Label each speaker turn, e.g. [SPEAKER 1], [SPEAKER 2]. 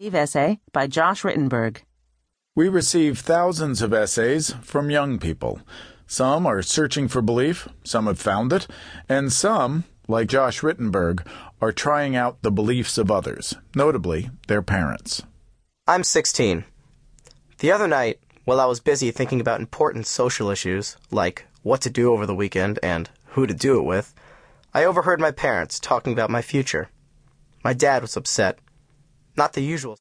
[SPEAKER 1] Eve essay by Josh Rittenberg.
[SPEAKER 2] We receive thousands of essays from young people. Some are searching for belief, some have found it, and some, like Josh Rittenberg, are trying out the beliefs of others, notably their parents.
[SPEAKER 3] I'm 16. The other night, while I was busy thinking about important social issues, like what to do over the weekend and who to do it with, I overheard my parents talking about my future. My dad was upset. Not the usual.